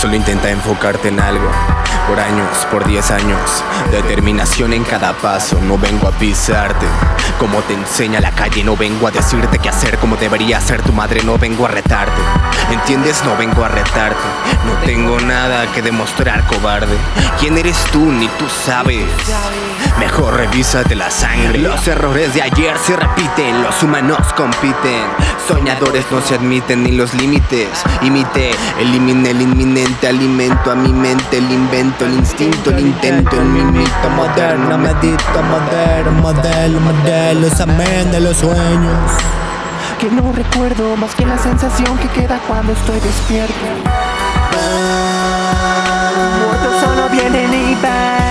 Solo intenta enfocarte en algo. Por años, por 10 años. Determinación en cada paso. No vengo a pisarte. Como te enseña la calle, no vengo a decirte qué hacer como debería ser tu madre. No vengo a retarte. ¿Entiendes? No vengo a retarte. No tengo nada que demostrar, cobarde. ¿Quién eres tú? Ni tú sabes. Mejor revísate la sangre. Los errores de ayer se repiten. Los humanos compiten. Soñadores no se admiten ni los límites. Imite, elimine el inminente alimento a mi mente. El invento, el instinto, el intento. El mimito moderno, medito moderno. Modelo, modelo, amén de los sueños. Que no recuerdo más que la sensación que queda cuando estoy despierto. Muertos solo vienen y van.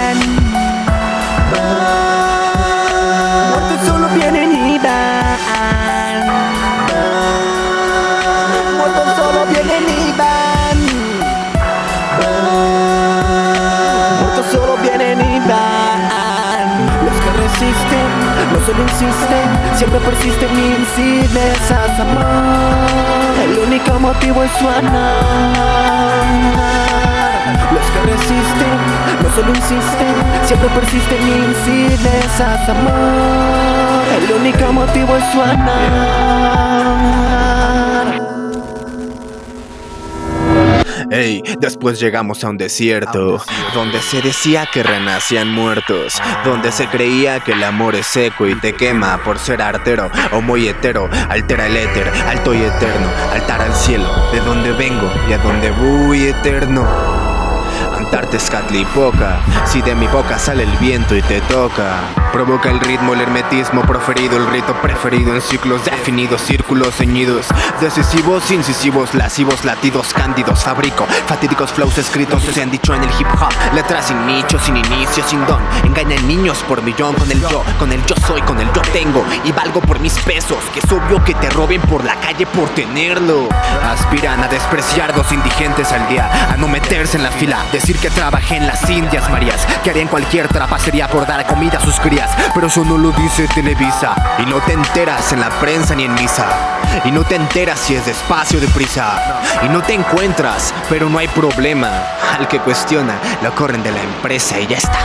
Solo insisten, siempre persisten incidentes, amor. El único motivo es su amor. Los que resisten, no solo insisten, siempre persisten incidentes, amor. El único motivo es su amor. Ey, después llegamos a un desierto, donde se decía que renacían muertos, donde se creía que el amor es seco y te quema por ser artero o muy hetero, altera el éter, alto y eterno, altar al cielo, de donde vengo y a donde voy eterno. Antartes poca, si de mi boca sale el viento y te toca. Provoca el ritmo, el hermetismo proferido, el rito preferido en ciclos definidos, círculos ceñidos, decisivos, incisivos, lascivos, latidos, cándidos. Fabrico fatídicos flows escritos, se han dicho en el hip hop. Letras sin nicho, sin inicio, sin don. Engañan niños por millón con el yo, con el yo soy, con el yo tengo. Y valgo por mis pesos, que es obvio que te roben por la calle por tenerlo. Aspiran a despreciar dos indigentes al día, a no meterse en la fila, decir que trabajé en las Indias Marías, que harían cualquier trapacería por dar comida a sus crías. Pero eso no lo dice Televisa, y no te enteras en la prensa ni en misa. Y no te enteras si es despacio o deprisa. Y no te encuentras, pero no hay problema. Al que cuestiona, lo corren de la empresa y ya está.